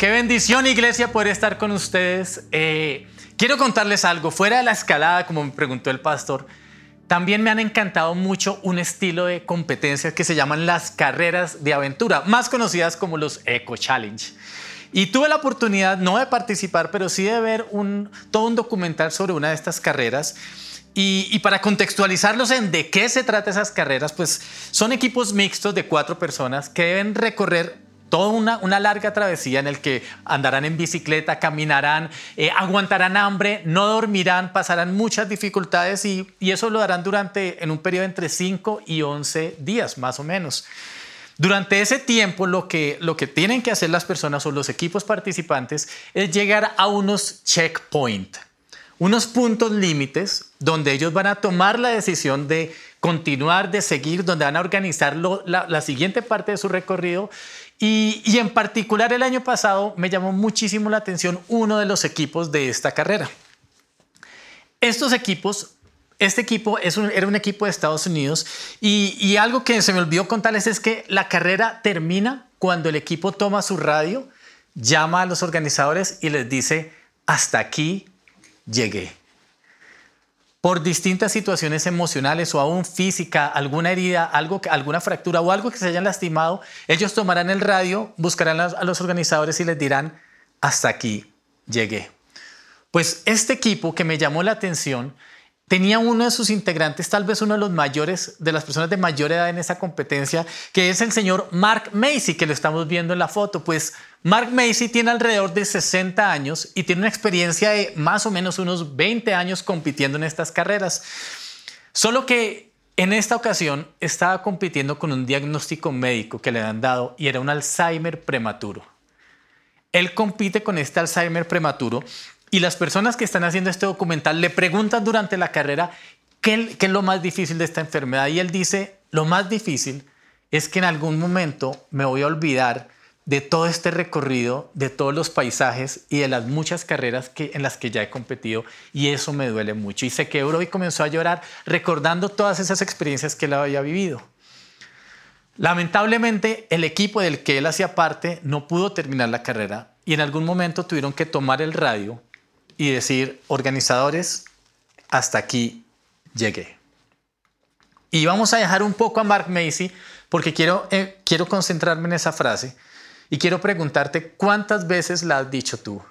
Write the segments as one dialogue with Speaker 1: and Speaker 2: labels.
Speaker 1: Qué bendición, iglesia, poder estar con ustedes. Eh, quiero contarles algo. Fuera de la escalada, como me preguntó el pastor, también me han encantado mucho un estilo de competencias que se llaman las carreras de aventura, más conocidas como los Eco Challenge. Y tuve la oportunidad no de participar, pero sí de ver un, todo un documental sobre una de estas carreras. Y, y, para contextualizarlos en de qué se trata esas carreras, pues son equipos mixtos de cuatro personas que deben recorrer toda una, una, larga travesía en el que andarán en bicicleta, caminarán, eh, aguantarán hambre, no dormirán, pasarán muchas dificultades y, y, eso lo harán durante en un periodo entre 5 y 11 días más o menos. Durante ese tiempo lo que, lo que tienen que hacer las personas o los equipos participantes es llegar a unos checkpoints, unos puntos límites donde ellos van a tomar la decisión de continuar, de seguir, donde van a organizar lo, la, la siguiente parte de su recorrido y, en particular el año pasado me llamó muchísimo la atención uno de los equipos de esta carrera. Estos equipos, este equipo es un, era un equipo de Estados Unidos y, y algo que se me olvidó contarles es que la carrera termina cuando el equipo toma su radio, llama a los organizadores y les dice, hasta aquí llegué por distintas situaciones emocionales o aún física, alguna herida, algo, alguna fractura o algo que se hayan lastimado, ellos tomarán el radio, buscarán a los organizadores y les dirán, hasta aquí llegué. Pues este equipo que me llamó la atención tenía uno de sus integrantes, tal vez uno de los mayores, de las personas de mayor edad en esa competencia, que es el señor Mark Macy, que lo estamos viendo en la foto. Pues Mark Macy tiene alrededor de 60 años y tiene una experiencia de más o menos unos 20 años compitiendo en estas carreras. Solo que en esta ocasión estaba compitiendo con un diagnóstico médico que le han dado y era un Alzheimer prematuro. Él compite con este Alzheimer prematuro y las personas que están haciendo este documental le preguntan durante la carrera qué, es lo más difícil de esta enfermedad. Y él dice, lo más difícil es que en algún momento me voy a olvidar de todo este recorrido, de todos los paisajes y de las muchas carreras que, en las que ya he competido. Y eso me duele mucho. Y se quebró y comenzó a llorar recordando todas esas experiencias que él había vivido. Lamentablemente, el equipo del que él hacía parte no pudo terminar la carrera y en algún momento tuvieron que tomar el radio y decir, organizadores, hasta aquí llegué. Y vamos a dejar un poco a Mark Macy porque quiero, eh, quiero concentrarme en esa frase y quiero preguntarte cuántas veces la has dicho tú,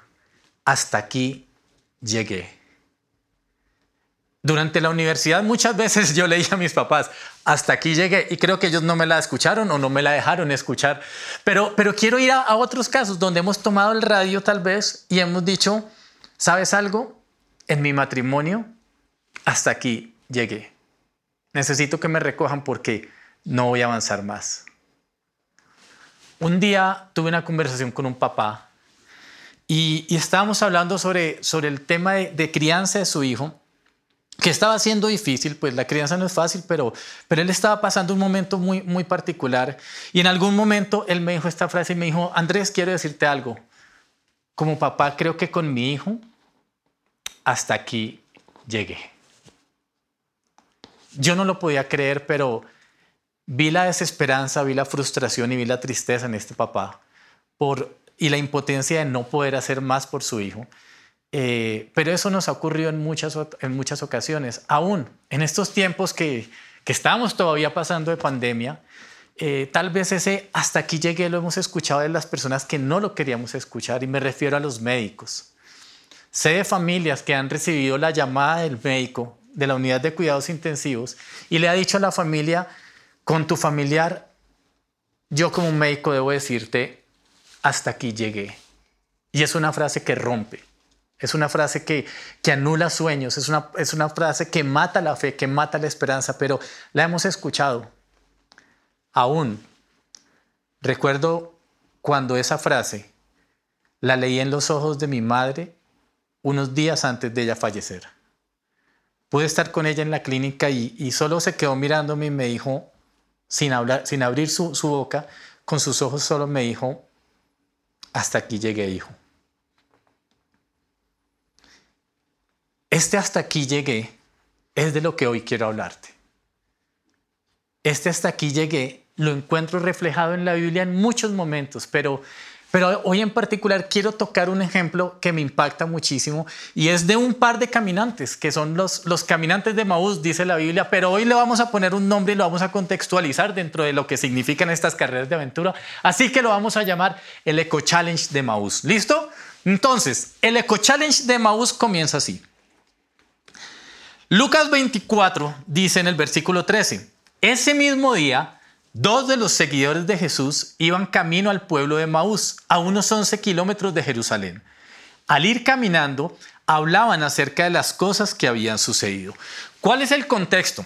Speaker 1: hasta aquí llegué. Durante la universidad muchas veces yo leía a mis papás, hasta aquí llegué, y creo que ellos no me la escucharon o no me la dejaron escuchar, pero, pero quiero ir a, a otros casos donde hemos tomado el radio tal vez y hemos dicho, ¿Sabes algo? En mi matrimonio, hasta aquí llegué. Necesito que me recojan porque no voy a avanzar más. Un día tuve una conversación con un papá y, y estábamos hablando sobre, sobre el tema de, de, crianza de su hijo, que estaba siendo difícil, pues la crianza no es fácil, pero, pero él estaba pasando un momento muy, muy particular. Y en algún momento él me dijo esta frase y me dijo, Andrés, quiero decirte algo. Como papá, creo que con mi hijo hasta aquí llegué. Yo no lo podía creer, pero vi la desesperanza, vi la frustración y vi la tristeza en este papá y la impotencia de no poder hacer más por su hijo. Eh, pero eso nos ha ocurrido en muchas, en muchas ocasiones. Aún en estos tiempos que, que estamos todavía pasando de pandemia, eh, tal vez ese hasta aquí llegué lo hemos escuchado de las personas que no lo queríamos escuchar y me refiero a los médicos. Sé de familias que han recibido la llamada del médico de la unidad de cuidados intensivos y le ha dicho a la familia, con tu familiar, yo como médico debo decirte, hasta aquí llegué. Y es una frase que rompe, es una frase que, que anula sueños, es una, es una frase que mata la fe, que mata la esperanza, pero la hemos escuchado. Aún recuerdo cuando esa frase la leí en los ojos de mi madre unos días antes de ella fallecer. Pude estar con ella en la clínica y, y solo se quedó mirándome y me dijo, sin, hablar, sin abrir su, su boca, con sus ojos solo me dijo, hasta aquí llegué, hijo. Este hasta aquí llegué es de lo que hoy quiero hablarte. Este hasta aquí llegué lo encuentro reflejado en la Biblia en muchos momentos, pero Pero hoy en particular quiero tocar un ejemplo que me impacta muchísimo y es de un par de caminantes, que son los, los caminantes de Maús, dice la Biblia, pero hoy le vamos a poner un nombre y lo vamos a contextualizar dentro de lo que significan estas carreras de aventura. Así que lo vamos a llamar el Eco Challenge de Maús. ¿Listo? Entonces, el Eco Challenge de Maús comienza así. Lucas 24 dice en el versículo 13, ese mismo día, Dos de los seguidores de Jesús iban camino al pueblo de Maús, a unos 11 kilómetros de Jerusalén. Al ir caminando, hablaban acerca de las cosas que habían sucedido. ¿Cuál es el contexto?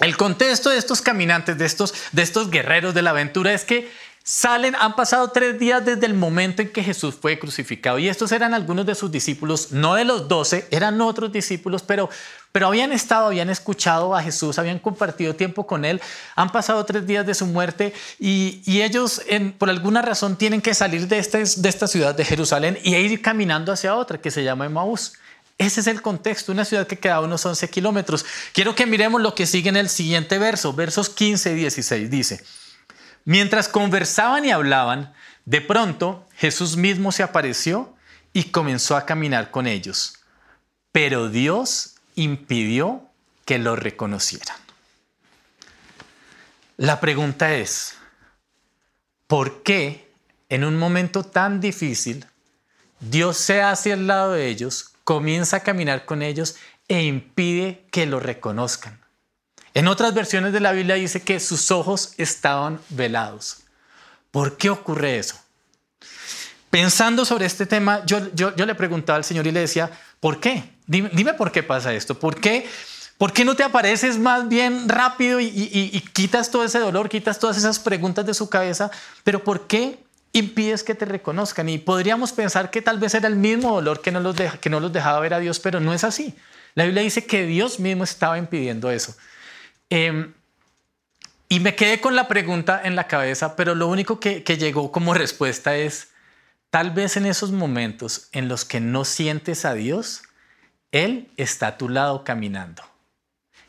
Speaker 1: El contexto de estos caminantes, de estos, de estos guerreros de la aventura, es que salen, han pasado tres días desde el momento en que Jesús fue crucificado. Y estos eran algunos de sus discípulos, no de los doce, eran otros discípulos, pero, pero habían estado, habían escuchado a Jesús, habían compartido tiempo con él, han pasado tres días de su muerte y, ellos por alguna razón tienen que salir de, este, de esta ciudad de Jerusalén y ir caminando hacia otra que se llama Emmaús. Ese es el contexto, una ciudad que queda a unos 11 kilómetros. Quiero que miremos lo que sigue en el siguiente verso, versos 15 y 16. Dice, Mientras conversaban y hablaban, de pronto Jesús mismo se apareció y comenzó a caminar con ellos. Pero Dios impidió que lo reconocieran. La pregunta es, ¿por qué en un momento tan difícil Dios se hace al lado de ellos, comienza a caminar con ellos e impide que lo reconozcan? En otras versiones de la Biblia dice que sus ojos estaban velados. ¿Por qué ocurre eso? Pensando sobre este tema, yo, le preguntaba al Señor y le decía, ¿por qué? Dime, por qué pasa esto. ¿Por qué, ¿Por qué no te apareces más bien rápido y, y, quitas todo ese dolor, quitas todas esas preguntas de su cabeza? Pero ¿por qué impides que te reconozcan? Y podríamos pensar que tal vez era el mismo dolor que no los, que no los dejaba ver a Dios, pero no es así. La Biblia dice que Dios mismo estaba impidiendo eso. Em, y me quedé con la pregunta en la cabeza, pero lo único que, llegó como respuesta es, tal vez en esos momentos en los que no sientes a Dios, Él está a tu lado caminando.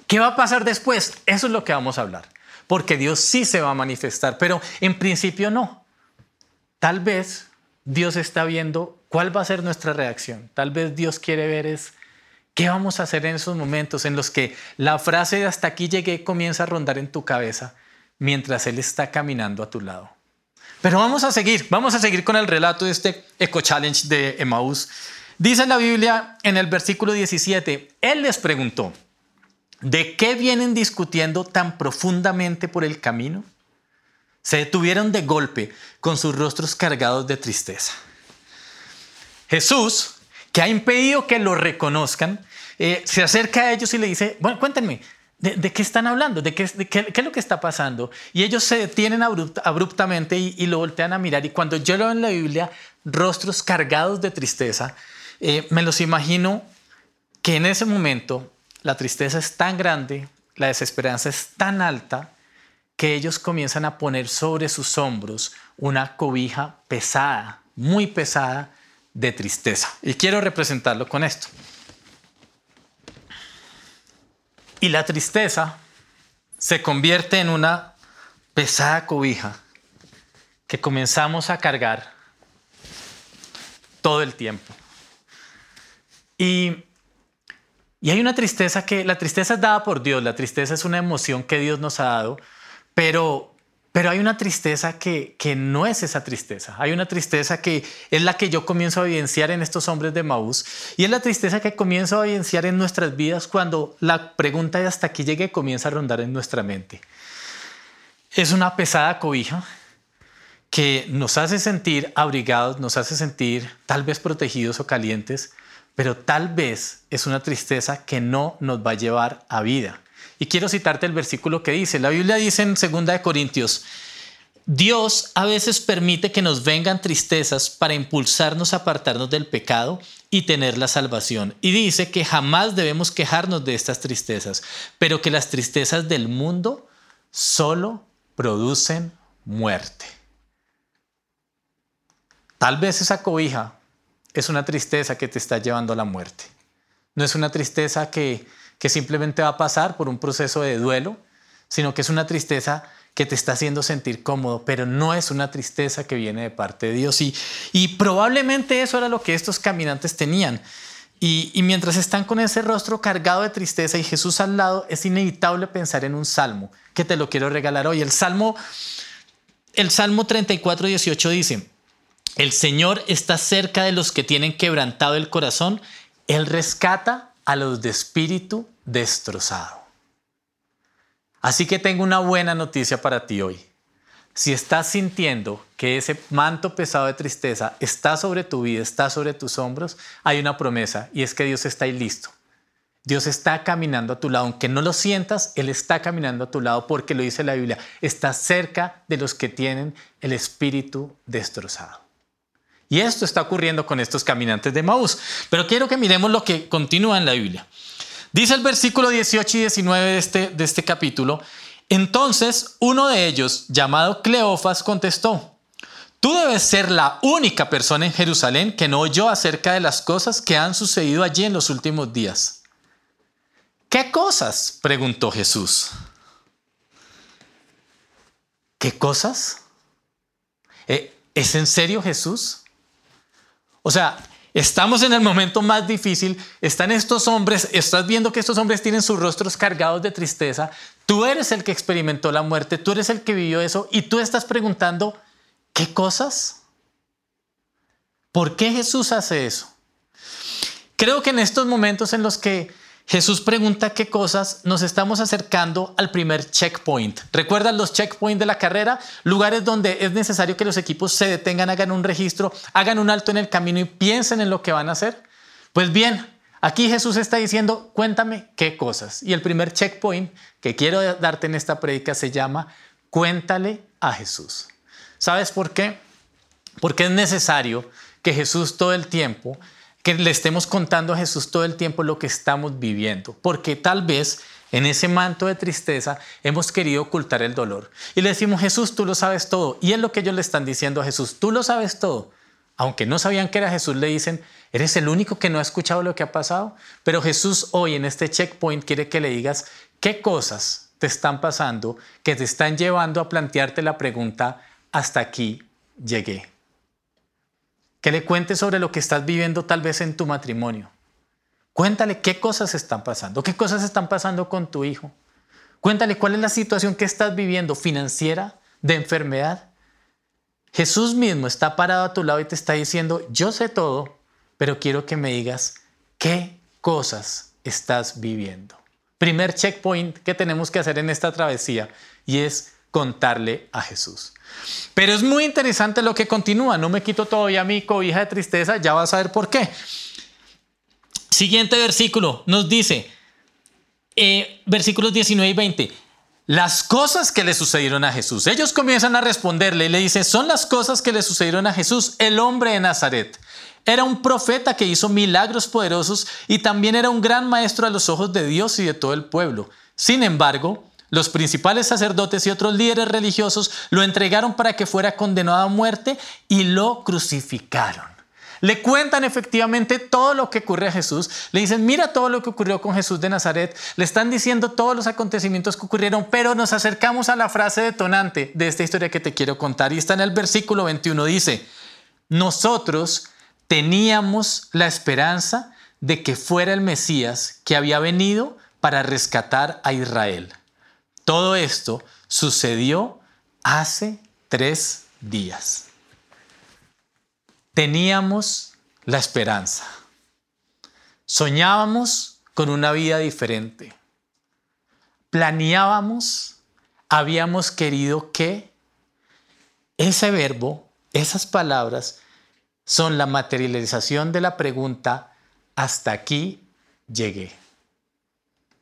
Speaker 1: ¿Qué va a pasar después? Eso es lo que vamos a hablar, porque Dios sí se va a manifestar, pero en principio no. Tal vez Dios está viendo cuál va a ser nuestra reacción. Tal vez Dios quiere ver es ¿Qué vamos a hacer en esos momentos en los que la frase de hasta aquí llegué comienza a rondar en tu cabeza mientras Él está caminando a tu lado? Pero vamos a seguir, vamos a seguir con el relato de este Eco Challenge de Emmaus. Dice la Biblia en el versículo 17, Él les preguntó, ¿de qué vienen discutiendo tan profundamente por el camino? Se detuvieron de golpe con sus rostros cargados de tristeza. Jesús que ha impedido que lo reconozcan, eh, se acerca a ellos y le dice, bueno, cuéntenme, ¿de, qué están hablando? ¿De, qué, es lo que está pasando? Y ellos se detienen abruptamente y, lo voltean a mirar. Y cuando yo lo veo en la Biblia, rostros cargados de tristeza, eh, me los imagino que en ese momento la tristeza es tan grande, la desesperanza es tan alta, que ellos comienzan a poner sobre sus hombros una cobija pesada, muy pesada, de tristeza. Y quiero representarlo con esto. Y la tristeza se convierte en una pesada cobija que comenzamos a cargar todo el tiempo. Y, y, hay una tristeza que, la tristeza es dada por Dios, la tristeza es una emoción que Dios nos ha dado, pero, pero hay una tristeza que, que no es esa tristeza. Hay una tristeza que es la que yo comienzo a evidenciar en estos hombres de Maús. Y es la tristeza que comienzo a evidenciar en nuestras vidas cuando la pregunta de hasta aquí llegue comienza a rondar en nuestra mente. Es una pesada cobija que nos hace sentir abrigados, nos hace sentir tal vez protegidos o calientes, pero tal vez es una tristeza que no nos va a llevar a vida. Y quiero citarte el versículo que dice, la Biblia dice en 2 Corintios, Dios a veces permite que nos vengan tristezas para impulsarnos a apartarnos del pecado y tener la salvación. Y dice que jamás debemos quejarnos de estas tristezas, pero que las tristezas del mundo solo producen muerte. Tal vez esa cobija es una tristeza que te está llevando a la muerte. No es una tristeza que que simplemente va a pasar por un proceso de duelo, sino que es una tristeza que te está haciendo sentir cómodo, pero no es una tristeza que viene de parte de Dios. Y, y probablemente eso era lo que estos caminantes tenían. Y, mientras están con ese rostro cargado de tristeza y Jesús al lado, es inevitable pensar en un salmo que te lo quiero regalar hoy. El salmo, el salmo 34, 18 dice, el Señor está cerca de los que tienen quebrantado el corazón, Él rescata a los de espíritu destrozado. Así que tengo una buena noticia para ti hoy. Si estás sintiendo que ese manto pesado de tristeza está sobre tu vida, está sobre tus hombros, hay una promesa y es que Dios está ahí listo. Dios está caminando a tu lado, aunque no lo sientas, Él está caminando a tu lado porque lo dice la Biblia, está cerca de los que tienen el espíritu destrozado. Y esto está ocurriendo con estos caminantes de Maús. Pero quiero que miremos lo que continúa en la Biblia. Dice el versículo 18 y 19 de este, de este capítulo, entonces uno de ellos, llamado Cleofas, contestó, tú debes ser la única persona en Jerusalén que no oyó acerca de las cosas que han sucedido allí en los últimos días. ¿Qué cosas? preguntó Jesús. ¿Qué cosas? Eh, ¿Es en serio Jesús? O sea, Estamos en el momento más difícil, están estos hombres, estás viendo que estos hombres tienen sus rostros cargados de tristeza, tú eres el que experimentó la muerte, tú eres el que vivió eso y tú estás preguntando, ¿qué cosas? ¿Por qué Jesús hace eso? Creo que en estos momentos en los que Jesús pregunta qué cosas nos estamos acercando al primer checkpoint. ¿Recuerdan los checkpoints de la carrera? Lugares donde es necesario que los equipos se detengan, hagan un registro, hagan un alto en el camino y piensen en lo que van a hacer. Pues bien, aquí Jesús está diciendo, cuéntame qué cosas. Y el primer checkpoint que quiero darte en esta prédica se llama, cuéntale a Jesús. ¿Sabes por qué? Porque es necesario que Jesús todo el tiempo que le estemos contando a Jesús todo el tiempo lo que estamos viviendo, porque tal vez en ese manto de tristeza hemos querido ocultar el dolor. Y le decimos, Jesús, tú lo sabes todo. Y es lo que ellos le están diciendo a Jesús, tú lo sabes todo. Aunque no sabían que era Jesús, le dicen, eres el único que no ha escuchado lo que ha pasado. Pero Jesús hoy en este checkpoint quiere que le digas qué cosas te están pasando que te están llevando a plantearte la pregunta, hasta aquí llegué que le cuentes sobre lo que estás viviendo tal vez en tu matrimonio. Cuéntale qué cosas están pasando, qué cosas están pasando con tu hijo. Cuéntale cuál es la situación que estás viviendo, financiera, de enfermedad. Jesús mismo está parado a tu lado y te está diciendo, yo sé todo, pero quiero que me digas qué cosas estás viviendo. Primer checkpoint que tenemos que hacer en esta travesía y es contarle a Jesús. Pero es muy interesante lo que continúa. No me quito todavía mi cobija de tristeza, ya vas a ver por qué. Siguiente versículo nos dice, eh, versículos 19 y 20, las cosas que le sucedieron a Jesús. Ellos comienzan a responderle y le dicen, son las cosas que le sucedieron a Jesús, el hombre de Nazaret. Era un profeta que hizo milagros poderosos y también era un gran maestro a los ojos de Dios y de todo el pueblo. Sin embargo, los principales sacerdotes y otros líderes religiosos lo entregaron para que fuera condenado a muerte y lo crucificaron. Le cuentan efectivamente todo lo que ocurre a Jesús. Le dicen, mira todo lo que ocurrió con Jesús de Nazaret. Le están diciendo todos los acontecimientos que ocurrieron, pero nos acercamos a la frase detonante de esta historia que te quiero contar. Y está en el versículo 21. Dice, nosotros teníamos la esperanza de que fuera el Mesías que había venido para rescatar a Israel. Todo esto sucedió hace tres días. Teníamos la esperanza. Soñábamos con una vida diferente. Planeábamos, habíamos querido que ese verbo, esas palabras, son la materialización de la pregunta, hasta aquí llegué.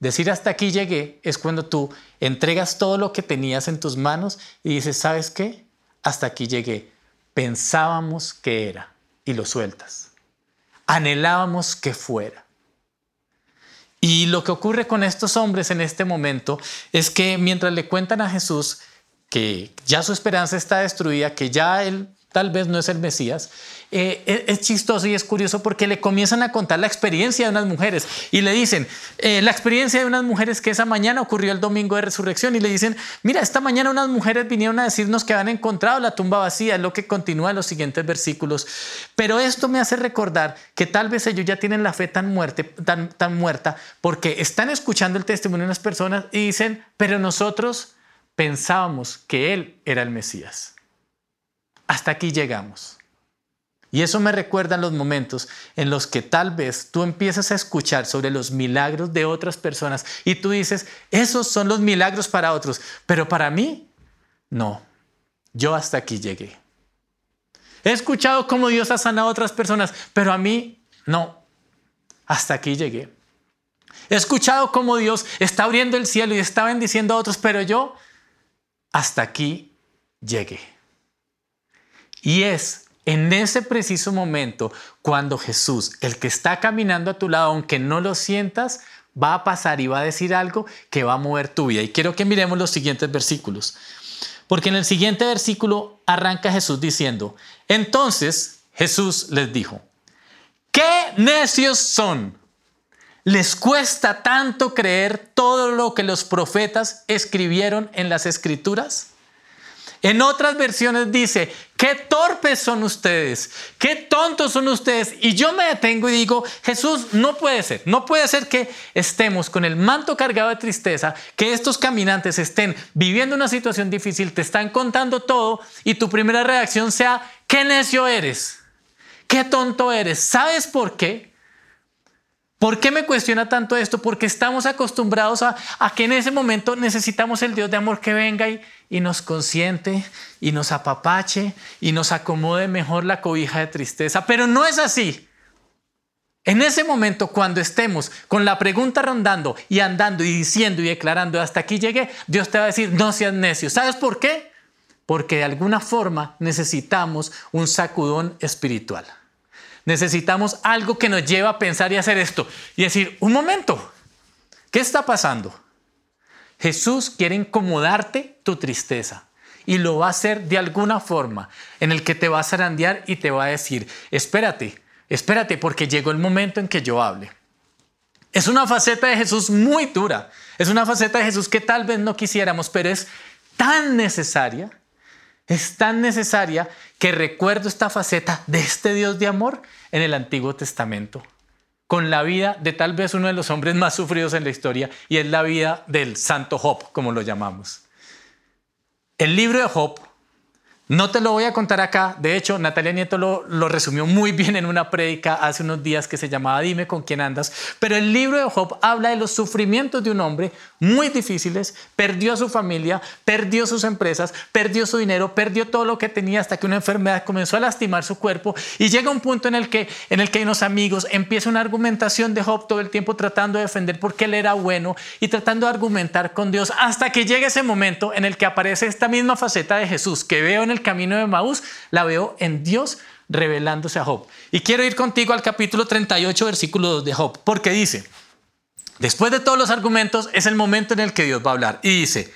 Speaker 1: Decir hasta aquí llegué es cuando tú entregas todo lo que tenías en tus manos y dices, ¿sabes qué? Hasta aquí llegué. Pensábamos que era y lo sueltas. Anhelábamos que fuera. Y lo que ocurre con estos hombres en este momento es que mientras le cuentan a Jesús que ya su esperanza está destruida, que ya él tal vez no es el Mesías, eh, es, chistoso y es curioso porque le comienzan a contar la experiencia de unas mujeres y le dicen, eh, la experiencia de unas mujeres que esa mañana ocurrió el domingo de resurrección y le dicen, mira, esta mañana unas mujeres vinieron a decirnos que habían encontrado la tumba vacía, es lo que continúa en los siguientes versículos. Pero esto me hace recordar que tal vez ellos ya tienen la fe tan, muerte, tan, tan muerta porque están escuchando el testimonio de unas personas y dicen, pero nosotros pensábamos que Él era el Mesías. Hasta aquí llegamos. Y eso me recuerda los momentos en los que tal vez tú empiezas a escuchar sobre los milagros de otras personas y tú dices, esos son los milagros para otros, pero para mí, no. Yo hasta aquí llegué. He escuchado cómo Dios ha sanado a otras personas, pero a mí, no. Hasta aquí llegué. He escuchado cómo Dios está abriendo el cielo y está bendiciendo a otros, pero yo hasta aquí llegué. Y es en ese preciso momento, cuando Jesús, el que está caminando a tu lado, aunque no lo sientas, va a pasar y va a decir algo que va a mover tu vida. Y quiero que miremos los siguientes versículos. Porque en el siguiente versículo arranca Jesús diciendo, entonces Jesús les dijo, ¿qué necios son? ¿Les cuesta tanto creer todo lo que los profetas escribieron en las escrituras? En otras versiones dice, qué torpes son ustedes, qué tontos son ustedes. Y yo me detengo y digo, Jesús, no puede ser, no puede ser que estemos con el manto cargado de tristeza, que estos caminantes estén viviendo una situación difícil, te están contando todo y tu primera reacción sea, qué necio eres, qué tonto eres. ¿Sabes por qué? ¿Por qué me cuestiona tanto esto? Porque estamos acostumbrados a, que en ese momento necesitamos el Dios de amor que venga y, y nos consiente y nos apapache y nos acomode mejor la cobija de tristeza. Pero no es así. En ese momento, cuando estemos con la pregunta rondando y andando y diciendo y declarando, hasta aquí llegué, Dios te va a decir, no seas necio. ¿Sabes por qué? Porque de alguna forma necesitamos un sacudón espiritual. Necesitamos algo que nos lleve a pensar y hacer esto y decir, un momento, ¿qué está pasando? Jesús quiere incomodarte tu tristeza y lo va a hacer de alguna forma en el que te va a zarandear y te va a decir, espérate, espérate porque llegó el momento en que yo hable. Es una faceta de Jesús muy dura, es una faceta de Jesús que tal vez no quisiéramos, pero es tan necesaria es tan necesaria que recuerdo esta faceta de este Dios de amor en el Antiguo Testamento, con la vida de tal vez uno de los hombres más sufridos en la historia, y es la vida del santo Job, como lo llamamos. El libro de Job no te lo voy a contar acá. De hecho, Natalia Nieto lo, resumió muy bien en una prédica hace unos días que se llamaba Dime con quién andas. Pero el libro de Job habla de los sufrimientos de un hombre muy difíciles. Perdió a su familia, perdió sus empresas, perdió su dinero, perdió todo lo que tenía hasta que una enfermedad comenzó a lastimar su cuerpo. Y llega un punto en el que, en el que unos amigos, empieza una argumentación de Job todo el tiempo tratando de defender porque él era bueno y tratando de argumentar con Dios hasta que llega ese momento en el que aparece esta misma faceta de Jesús que veo en el camino de Maús, la veo en Dios revelándose a Job. Y quiero ir contigo al capítulo 38, versículo 2 de Job, porque dice, después de todos los argumentos, es el momento en el que Dios va a hablar. Y dice,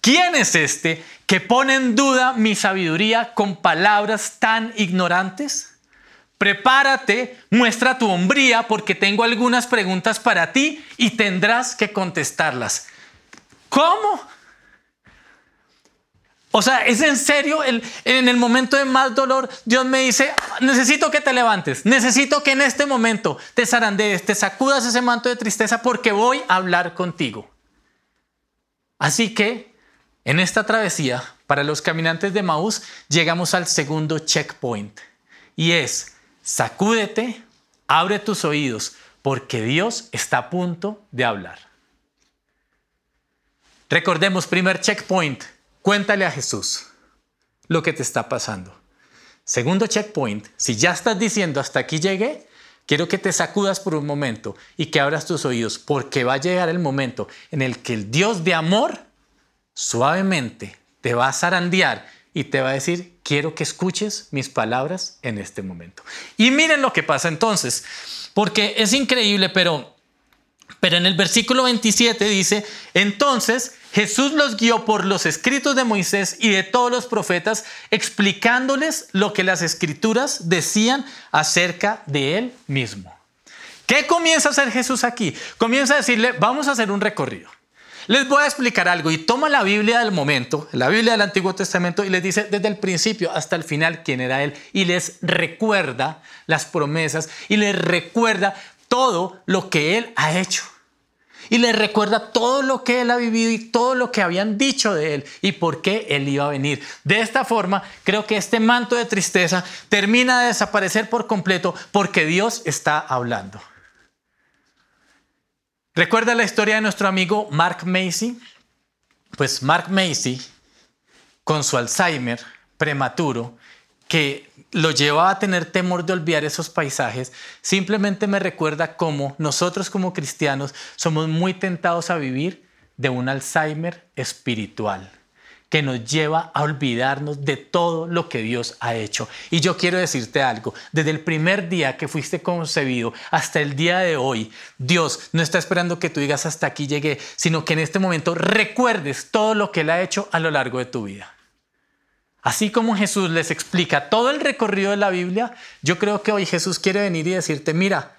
Speaker 1: ¿quién es este que pone en duda mi sabiduría con palabras tan ignorantes? Prepárate, muestra tu hombría porque tengo algunas preguntas para ti y tendrás que contestarlas. ¿Cómo? O sea, es en serio, en el momento de más dolor, Dios me dice, necesito que te levantes, necesito que en este momento te zarandees, te sacudas ese manto de tristeza porque voy a hablar contigo. Así que, en esta travesía, para los caminantes de Maús, llegamos al segundo checkpoint y es, sacúdete, abre tus oídos, porque Dios está a punto de hablar. Recordemos, primer checkpoint, Cuéntale a Jesús lo que te está pasando. Segundo checkpoint, si ya estás diciendo hasta aquí llegué, quiero que te sacudas por un momento y que abras tus oídos porque va a llegar el momento en el que el Dios de amor suavemente te va a zarandear y te va a decir, quiero que escuches mis palabras en este momento. Y miren lo que pasa entonces, porque es increíble, pero Pero en el versículo 27 dice, entonces Jesús los guió por los escritos de Moisés y de todos los profetas, explicándoles lo que las escrituras decían acerca de él mismo. ¿Qué comienza a hacer Jesús aquí? Comienza a decirle, vamos a hacer un recorrido. Les voy a explicar algo y toma la Biblia del momento, la Biblia del Antiguo Testamento, y les dice desde el principio hasta el final quién era Él y les recuerda las promesas y les recuerda todo lo que Él ha hecho. Y les recuerda todo lo que Él ha vivido y todo lo que habían dicho de Él y por qué Él iba a venir. De esta forma, creo que este manto de tristeza termina de desaparecer por completo porque Dios está hablando. ¿Recuerda la historia de nuestro amigo Mark Macy? Pues Mark Macy, con su Alzheimer prematuro, que lo llevaba a tener temor de olvidar esos paisajes, simplemente me recuerda cómo nosotros como cristianos somos muy tentados a vivir de un Alzheimer espiritual que nos lleva a olvidarnos de todo lo que Dios ha hecho. Y yo quiero decirte algo, desde el primer día que fuiste concebido hasta el día de hoy, Dios no está esperando que tú digas hasta aquí llegué, sino que en este momento recuerdes todo lo que Él ha hecho a lo largo de tu vida. Así como Jesús les explica todo el recorrido de la Biblia, yo creo que hoy Jesús quiere venir y decirte, mira,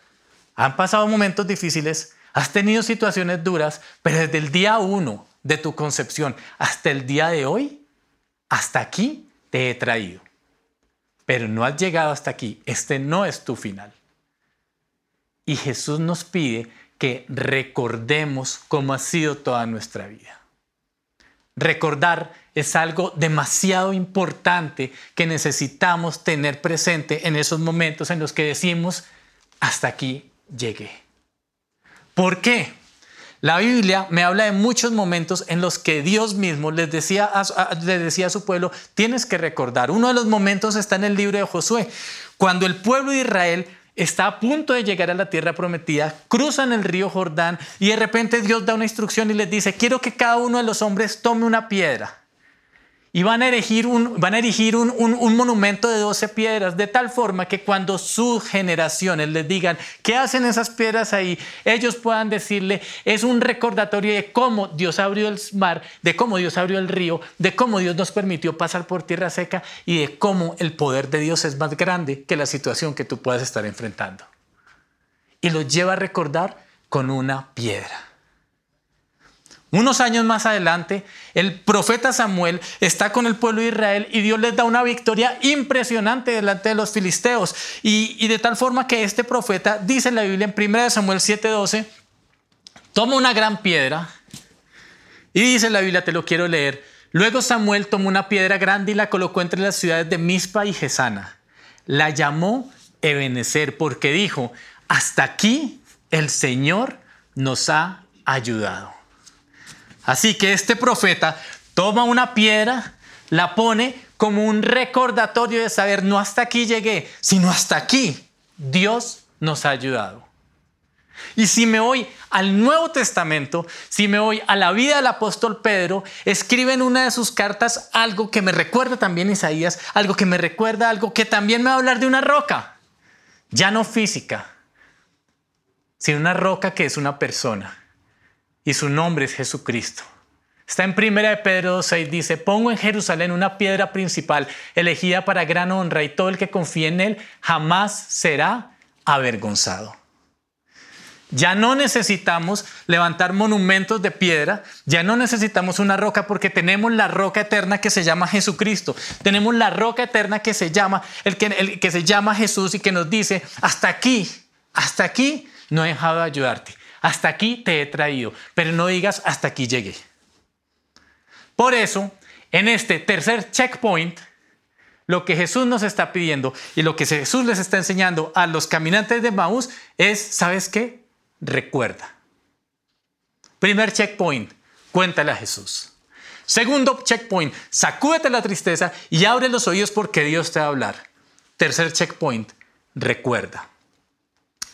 Speaker 1: han pasado momentos difíciles, has tenido situaciones duras, pero desde el día uno de tu concepción hasta el día de hoy, hasta aquí te he traído. Pero no has llegado hasta aquí, este no es tu final. Y Jesús nos pide que recordemos cómo ha sido toda nuestra vida. Recordar es algo demasiado importante que necesitamos tener presente en esos momentos en los que decimos, hasta aquí llegué. ¿Por qué? La Biblia me habla de muchos momentos en los que Dios mismo les decía a, decía a su pueblo, tienes que recordar. Uno de los momentos está en el libro de Josué, cuando el pueblo de Israel está a punto de llegar a la tierra prometida, cruzan el río Jordán y de repente Dios da una instrucción y les dice, quiero que cada uno de los hombres tome una piedra y van a erigir, un, van a erigir un, un, monumento de 12 piedras, de tal forma que cuando sus generaciones les digan qué hacen esas piedras ahí, ellos puedan decirle, es un recordatorio de cómo Dios abrió el mar, de cómo Dios abrió el río, de cómo Dios nos permitió pasar por tierra seca y de cómo el poder de Dios es más grande que la situación que tú puedas estar enfrentando. Y los lleva a recordar con una piedra. Unos años más adelante, el profeta Samuel está con el pueblo de Israel y Dios les da una victoria impresionante delante de los filisteos. Y, de tal forma que este profeta, dice en la Biblia en 1 Samuel 7:12, toma una gran piedra y dice la Biblia, te lo quiero leer. Luego Samuel tomó una piedra grande y la colocó entre las ciudades de Mizpa y Gesana. La llamó Ebenezer porque dijo, hasta aquí el Señor nos ha ayudado. Así que este profeta toma una piedra, la pone como un recordatorio de saber, no hasta aquí llegué, sino hasta aquí Dios nos ha ayudado. Y si me voy al Nuevo Testamento, si me voy a la vida del apóstol Pedro, escribe en una de sus cartas algo que me recuerda también Isaías, algo que me recuerda algo que también me va a hablar de una roca, ya no física, sino una roca que es una persona y su nombre es Jesucristo. Está en 1 de Pedro 6, dice, pongo en Jerusalén una piedra principal elegida para gran honra y todo el que confíe en él jamás será avergonzado. Ya no necesitamos levantar monumentos de piedra, ya no necesitamos una roca porque tenemos la roca eterna que se llama Jesucristo. Tenemos la roca eterna que se llama el que, el que se llama Jesús y que nos dice, hasta aquí, hasta aquí no he dejado de ayudarte. Hasta aquí te he traído, pero no digas hasta aquí llegué. Por eso, en este tercer checkpoint, lo que Jesús nos está pidiendo y lo que Jesús les está enseñando a los caminantes de Maús es, ¿sabes qué? Recuerda. Primer checkpoint, cuéntale a Jesús. Segundo checkpoint, sacúdete la tristeza y abre los oídos porque Dios te va a hablar. Tercer checkpoint, recuerda.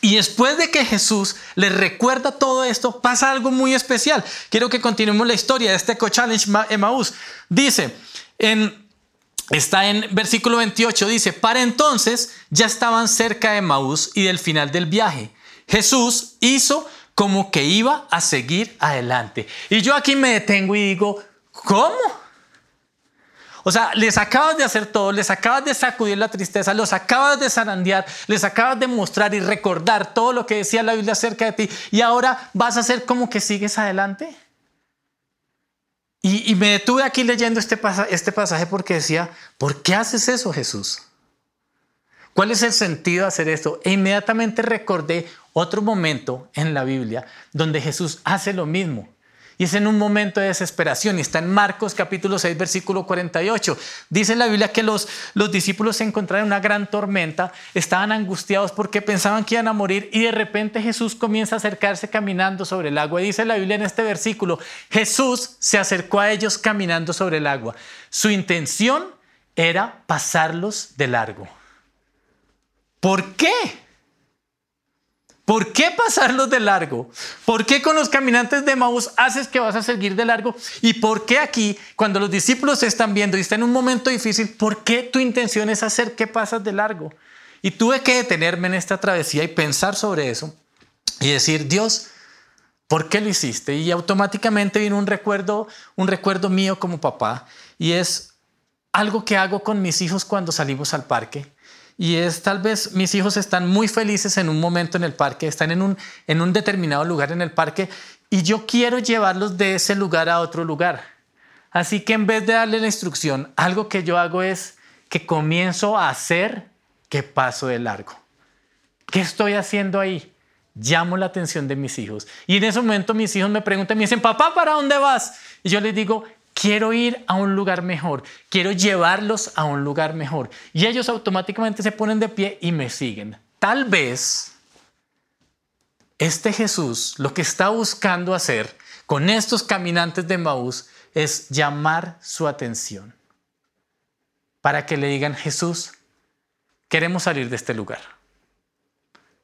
Speaker 1: Y después de que Jesús les recuerda todo esto, pasa algo muy especial. Quiero que continuemos la historia de este Co-Challenge Emmaus. Dice, en, está en versículo 28, dice, para entonces ya estaban cerca de Emmaus y del final del viaje. Jesús hizo como que iba a seguir adelante. Y yo aquí me detengo y digo, ¿cómo? O sea, les acabas de hacer todo, les acabas de sacudir la tristeza, los acabas de zarandear, les acabas de mostrar y recordar todo lo que decía la Biblia acerca de ti y ahora vas a hacer como que sigues adelante. Y, me detuve aquí leyendo este, este pasaje porque decía, ¿por qué haces eso Jesús? ¿Cuál es el sentido de hacer esto? E inmediatamente recordé otro momento en la Biblia donde Jesús hace lo mismo. Y es en un momento de desesperación. Y está en Marcos capítulo 6, versículo 48. Dice la Biblia que los, los discípulos se encontraron en una gran tormenta, estaban angustiados porque pensaban que iban a morir y de repente Jesús comienza a acercarse caminando sobre el agua. Dice la Biblia en este versículo, Jesús se acercó a ellos caminando sobre el agua. Su intención era pasarlos de largo. ¿Por qué? ¿Por qué pasarlos de largo? ¿Por qué con los caminantes de Maús haces que vas a seguir de largo? ¿Y por qué aquí, cuando los discípulos se están viendo y están en un momento difícil, por qué tu intención es hacer que pasas de largo? Y tuve que detenerme en esta travesía y pensar sobre eso y decir, Dios, ¿por qué lo hiciste? Y automáticamente vino un recuerdo, un recuerdo mío como papá y es algo que hago con mis hijos cuando salimos al parque y es tal vez mis hijos están muy felices en un momento en el parque, están en un, en un determinado lugar en el parque y yo quiero llevarlos de ese lugar a otro lugar. Así que en vez de darle la instrucción, algo que yo hago es que comienzo a hacer que paso de largo. ¿Qué estoy haciendo ahí? Llamo la atención de mis hijos. Y en ese momento mis hijos me preguntan, me dicen, papá, ¿para dónde vas? Y yo les digo, quiero ir a un lugar mejor, quiero llevarlos a un lugar mejor. Y ellos automáticamente se ponen de pie y me siguen. Tal vez este Jesús lo que está buscando hacer con estos caminantes de Maús es llamar su atención para que le digan, Jesús, queremos salir de este lugar.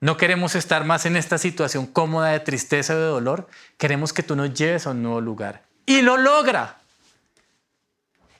Speaker 1: No queremos estar más en esta situación cómoda de tristeza o de dolor. Queremos que tú nos lleves a un nuevo lugar. Y lo logra.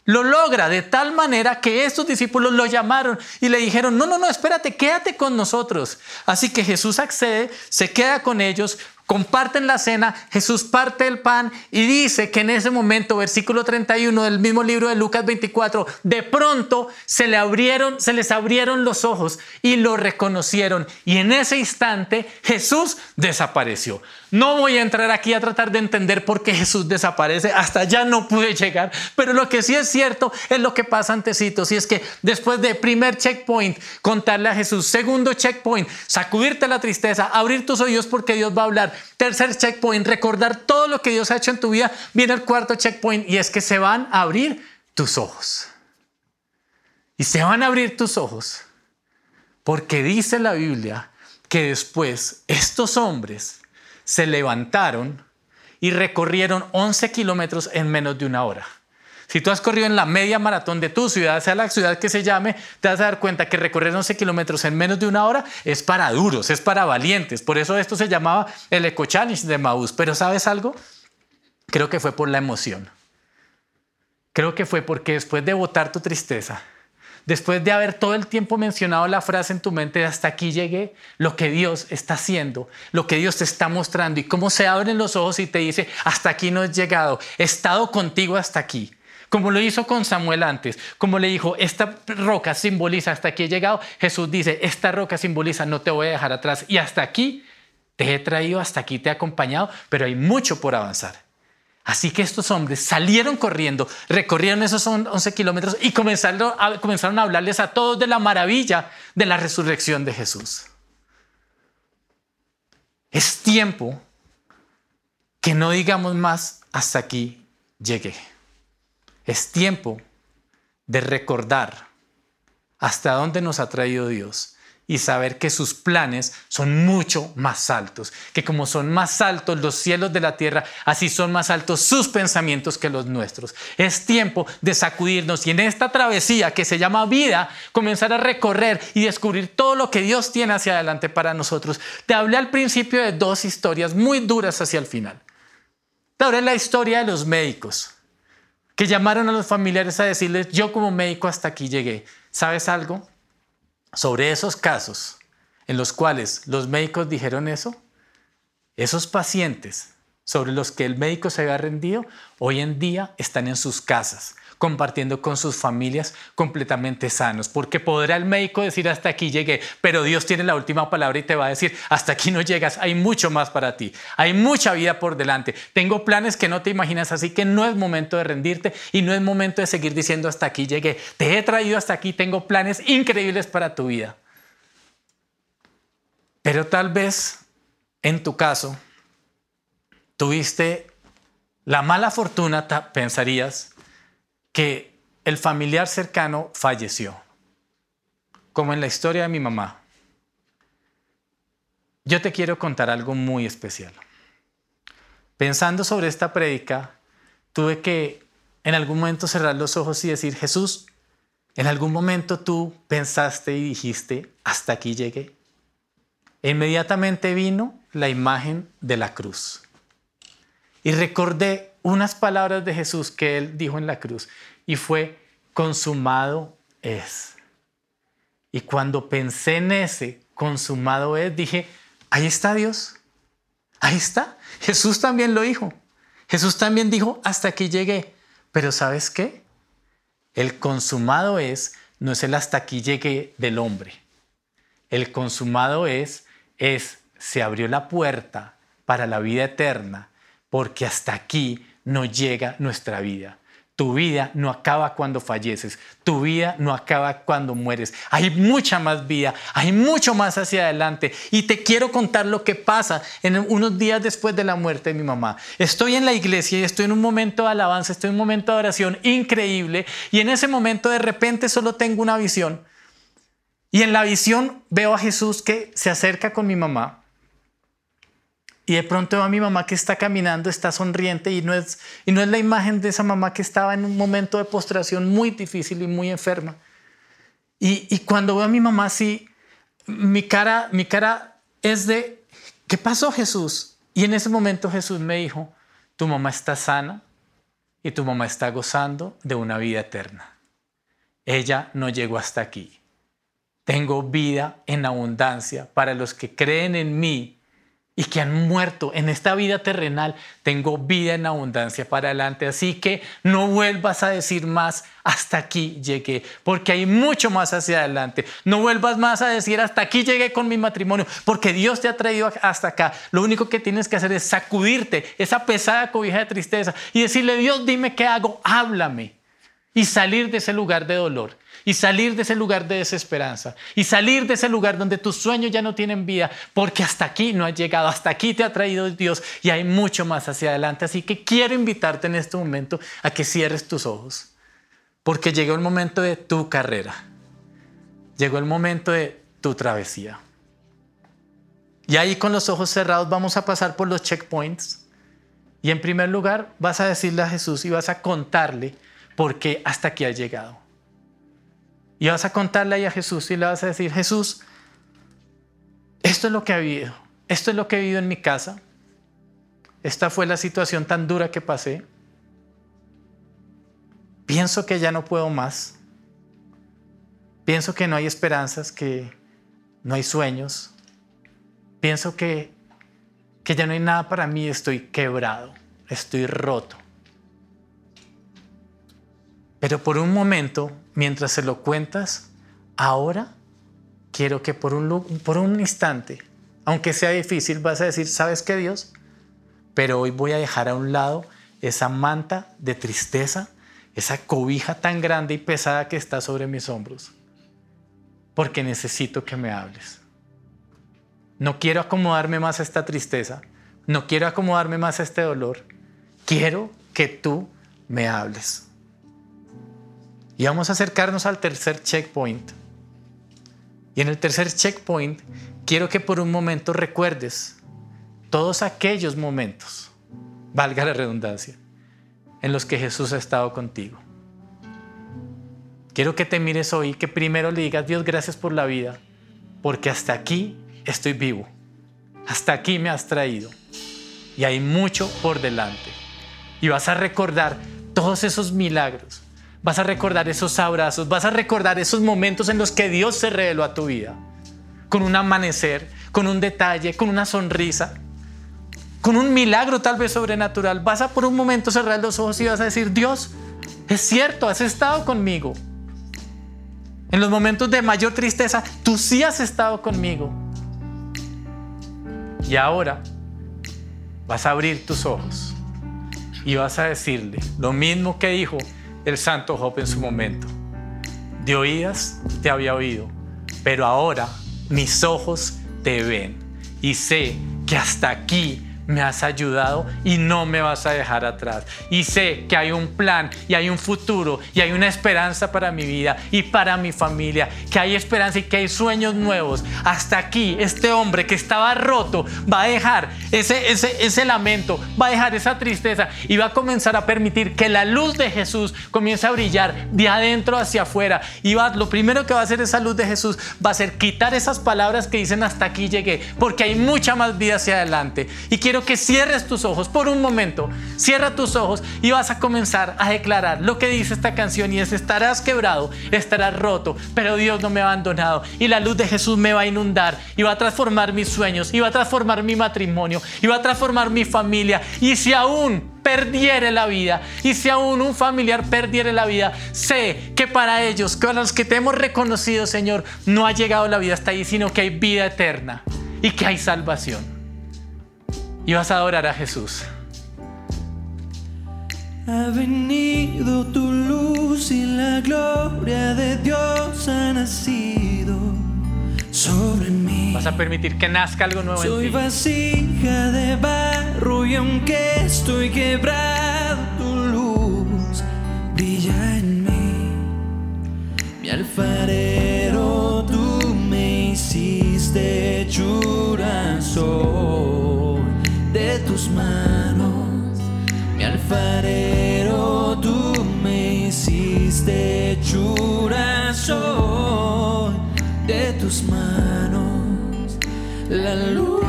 Speaker 1: Lo logra de tal manera que estos discípulos lo llamaron y le dijeron, no, no, no, espérate, quédate con nosotros. Así que Jesús accede, se queda con ellos, comparten la cena, Jesús parte el pan y dice que en ese momento, versículo 31 del mismo libro de Lucas 24, de pronto se le abrieron, se les abrieron los ojos y lo reconocieron y en ese instante Jesús desapareció. No voy a entrar aquí a tratar de entender por qué Jesús desaparece, hasta allá no pude llegar, pero lo que sí es cierto es lo que pasa antecitos y es que después de primer checkpoint, contarle a Jesús, segundo checkpoint, sacudirte la tristeza, abrir tus oídos porque Dios va a hablar, tercer checkpoint, recordar todo lo que Dios ha hecho en tu vida, viene el cuarto checkpoint y es que se van a abrir tus ojos. Y se van a abrir tus ojos porque dice la Biblia que después estos hombres se levantaron y recorrieron 11 kilómetros en menos de una hora. Si tú has corrido en la media maratón de tu ciudad, sea la ciudad que se llame, te vas a dar cuenta que recorrer 11 kilómetros en menos de una hora es para duros, es para valientes. Por eso esto se llamaba el Eco Challenge de Maús. Pero ¿sabes algo? Creo que fue por la emoción. Creo que fue porque después de botar tu tristeza, después de haber todo el tiempo mencionado la frase en tu mente, hasta aquí llegué, lo que Dios está haciendo, lo que Dios te está mostrando y cómo se abren los ojos y te dice, hasta aquí no he llegado, he estado contigo hasta aquí. Como lo hizo con Samuel antes, como le dijo, esta roca simboliza hasta aquí he llegado, Jesús dice, esta roca simboliza no te voy a dejar atrás y hasta aquí te he traído, hasta aquí te he acompañado, pero hay mucho por avanzar. Así que estos hombres salieron corriendo, recorrieron esos 11 kilómetros y comenzaron a, comenzaron a hablarles a todos de la maravilla de la resurrección de Jesús. Es tiempo que no digamos más hasta aquí llegué. Es tiempo de recordar hasta dónde nos ha traído Dios y saber que sus planes son mucho más altos, que como son más altos los cielos de la tierra, así son más altos sus pensamientos que los nuestros. Es tiempo de sacudirnos y en esta travesía que se llama vida, comenzar a recorrer y descubrir todo lo que Dios tiene hacia adelante para nosotros. Te hablé al principio de dos historias muy duras hacia el final. Te hablé la historia de los médicos que llamaron a los familiares a decirles, yo como médico hasta aquí llegué. ¿Sabes algo? Sobre esos casos en los cuales los médicos dijeron eso, Esos pacientes sobre los que el médico se había rendido, hoy en día están en sus casas, compartiendo con sus familias completamente sanos, porque podrá el médico decir hasta aquí llegué, pero Dios tiene la última palabra y te va a decir hasta aquí no llegas, hay mucho más para ti, hay mucha vida por delante, tengo planes que no te imaginas, así que no es momento de rendirte y no es momento de seguir diciendo hasta aquí llegué, te he traído hasta aquí, tengo planes increíbles para tu vida. Pero tal vez en tu caso tuviste la mala fortuna, pensarías, que el familiar cercano falleció, como en la historia de mi mamá. Yo te quiero contar algo muy especial. Pensando sobre esta prédica, tuve que en algún momento cerrar los ojos y decir, Jesús, en algún momento tú pensaste y dijiste, hasta aquí llegué. E inmediatamente vino la imagen de la cruz. Y recordé unas palabras de Jesús que él dijo en la cruz y fue, consumado es. Y cuando pensé en ese consumado es, dije, ahí está Dios, ahí está. Jesús también lo dijo. Jesús también dijo, hasta aquí llegué. Pero ¿sabes qué? El consumado es, no es el hasta aquí llegué del hombre. El consumado es, es, se abrió la puerta para la vida eterna porque hasta aquí no llega nuestra vida. Tu vida no acaba cuando falleces, tu vida no acaba cuando mueres. Hay mucha más vida, hay mucho más hacia adelante. Y te quiero contar lo que pasa en unos días después de la muerte de mi mamá. Estoy en la iglesia y estoy en un momento de alabanza, estoy en un momento de oración increíble. Y en ese momento de repente solo tengo una visión. Y en la visión veo a Jesús que se acerca con mi mamá y de pronto veo a mi mamá que está caminando, está sonriente y no, es, y no es la imagen de esa mamá que estaba en un momento de postración muy difícil y muy enferma. Y, y cuando veo a mi mamá así, mi cara, mi cara es de, ¿qué pasó Jesús? Y en ese momento Jesús me dijo, tu mamá está sana y tu mamá está gozando de una vida eterna. Ella no llegó hasta aquí. Tengo vida en abundancia para los que creen en mí y que han muerto en esta vida terrenal, tengo vida en abundancia para adelante. Así que no vuelvas a decir más, hasta aquí llegué, porque hay mucho más hacia adelante. No vuelvas más a decir, hasta aquí llegué con mi matrimonio, porque Dios te ha traído hasta acá. Lo único que tienes que hacer es sacudirte esa pesada cobija de tristeza y decirle, Dios, dime qué hago, háblame. Y salir de ese lugar de dolor y salir de ese lugar de desesperanza y salir de ese lugar donde tus sueños ya no tienen vida porque hasta aquí no has llegado, hasta aquí te ha traído Dios y hay mucho más hacia adelante. Así que quiero invitarte en este momento a que cierres tus ojos porque llegó el momento de tu carrera, llegó el momento de tu travesía. Y ahí con los ojos cerrados vamos a pasar por los checkpoints. Y en primer lugar vas a decirle a Jesús y vas a contarle por qué hasta aquí has llegado. Y vas a contarle ahí a Jesús y le vas a decir, Jesús, esto es lo que ha vivido, esto es lo que he vivido en mi casa, esta fue la situación tan dura que pasé, pienso que ya no puedo más, pienso que no hay esperanzas, que no hay sueños, pienso que, que ya no hay nada para mí, estoy quebrado, estoy roto. Pero por un momento mientras se lo cuentas, ahora quiero que por un, por un instante, aunque sea difícil, vas a decir, ¿sabes qué Dios? Pero hoy voy a dejar a un lado esa manta de tristeza, esa cobija tan grande y pesada que está sobre mis hombros, porque necesito que me hables. No quiero acomodarme más a esta tristeza, no quiero acomodarme más a este dolor, quiero que tú me hables. Y vamos a acercarnos al tercer checkpoint. Y en el tercer checkpoint quiero que por un momento recuerdes todos aquellos momentos, valga la redundancia, en los que Jesús ha estado contigo. Quiero que te mires hoy, que primero le digas, Dios, gracias por la vida, porque hasta aquí estoy vivo, hasta aquí me has traído y hay mucho por delante. Y vas a recordar todos esos milagros, Vas a recordar esos abrazos, vas a recordar esos momentos en los que Dios se reveló a tu vida. Con un amanecer, con un detalle, con una sonrisa. con un milagro tal vez sobrenatural, vas a por un momento cerrar los ojos y vas a decir, Dios, es cierto, has estado conmigo. En los momentos de mayor tristeza, tú sí has estado conmigo. Y ahora vas a abrir tus ojos y vas a decirle lo mismo que dijo el santo Job en su momento. De oídas te había oído, pero ahora mis ojos te ven y sé que hasta aquí me has ayudado y no me vas a dejar atrás. Y sé que hay un plan y hay un futuro y hay una esperanza para mi vida y para mi familia, que hay esperanza y que hay sueños nuevos. Hasta aquí este hombre que estaba roto va a dejar ese, ese, ese lamento, va a dejar esa tristeza y va a comenzar a permitir que la luz de Jesús comience a brillar de adentro hacia afuera. Y va, lo primero que va a hacer esa luz de Jesús va a ser quitar esas palabras que dicen hasta aquí llegué, porque hay mucha más vida hacia adelante. Y quiero que cierres tus ojos por un momento. Cierra tus ojos y vas a comenzar a declarar lo que dice esta canción y es estarás quebrado, estarás roto, pero Dios no me ha abandonado y la luz de Jesús me va a inundar y va a transformar mis sueños y va a transformar mi matrimonio y va a transformar mi familia y si aún perdiere la vida y si aún un familiar perdiere la vida, sé que para ellos, con los que te hemos reconocido, Señor, no ha llegado la vida hasta ahí, sino que hay vida eterna y que hay salvación y vas a adorar a Jesús.
Speaker 2: Ha venido tu luz y la gloria de Dios ha nacido sobre mí.
Speaker 1: Vas a permitir que nazca algo nuevo
Speaker 2: Soy
Speaker 1: en ti.
Speaker 2: vasija de barro y aunque estoy quebrado, tu luz brilla en mí. Mi alfarero, tú me hiciste tus manos, mi alfarero, tú me hiciste hechura soy de tus manos, la luz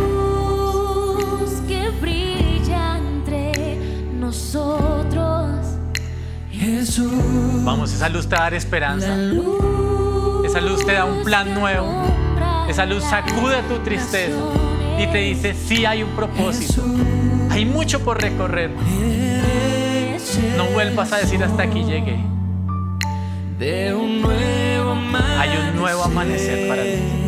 Speaker 3: que brilla entre nosotros.
Speaker 2: Jesús.
Speaker 1: Vamos, esa luz te va a dar esperanza. Esa luz te da un plan nuevo. Esa luz sacude tu tristeza y te dice, sí hay un propósito, hay mucho por recorrer. No vuelvas a decir hasta aquí llegué.
Speaker 2: De un nuevo
Speaker 1: Hay un nuevo amanecer para ti.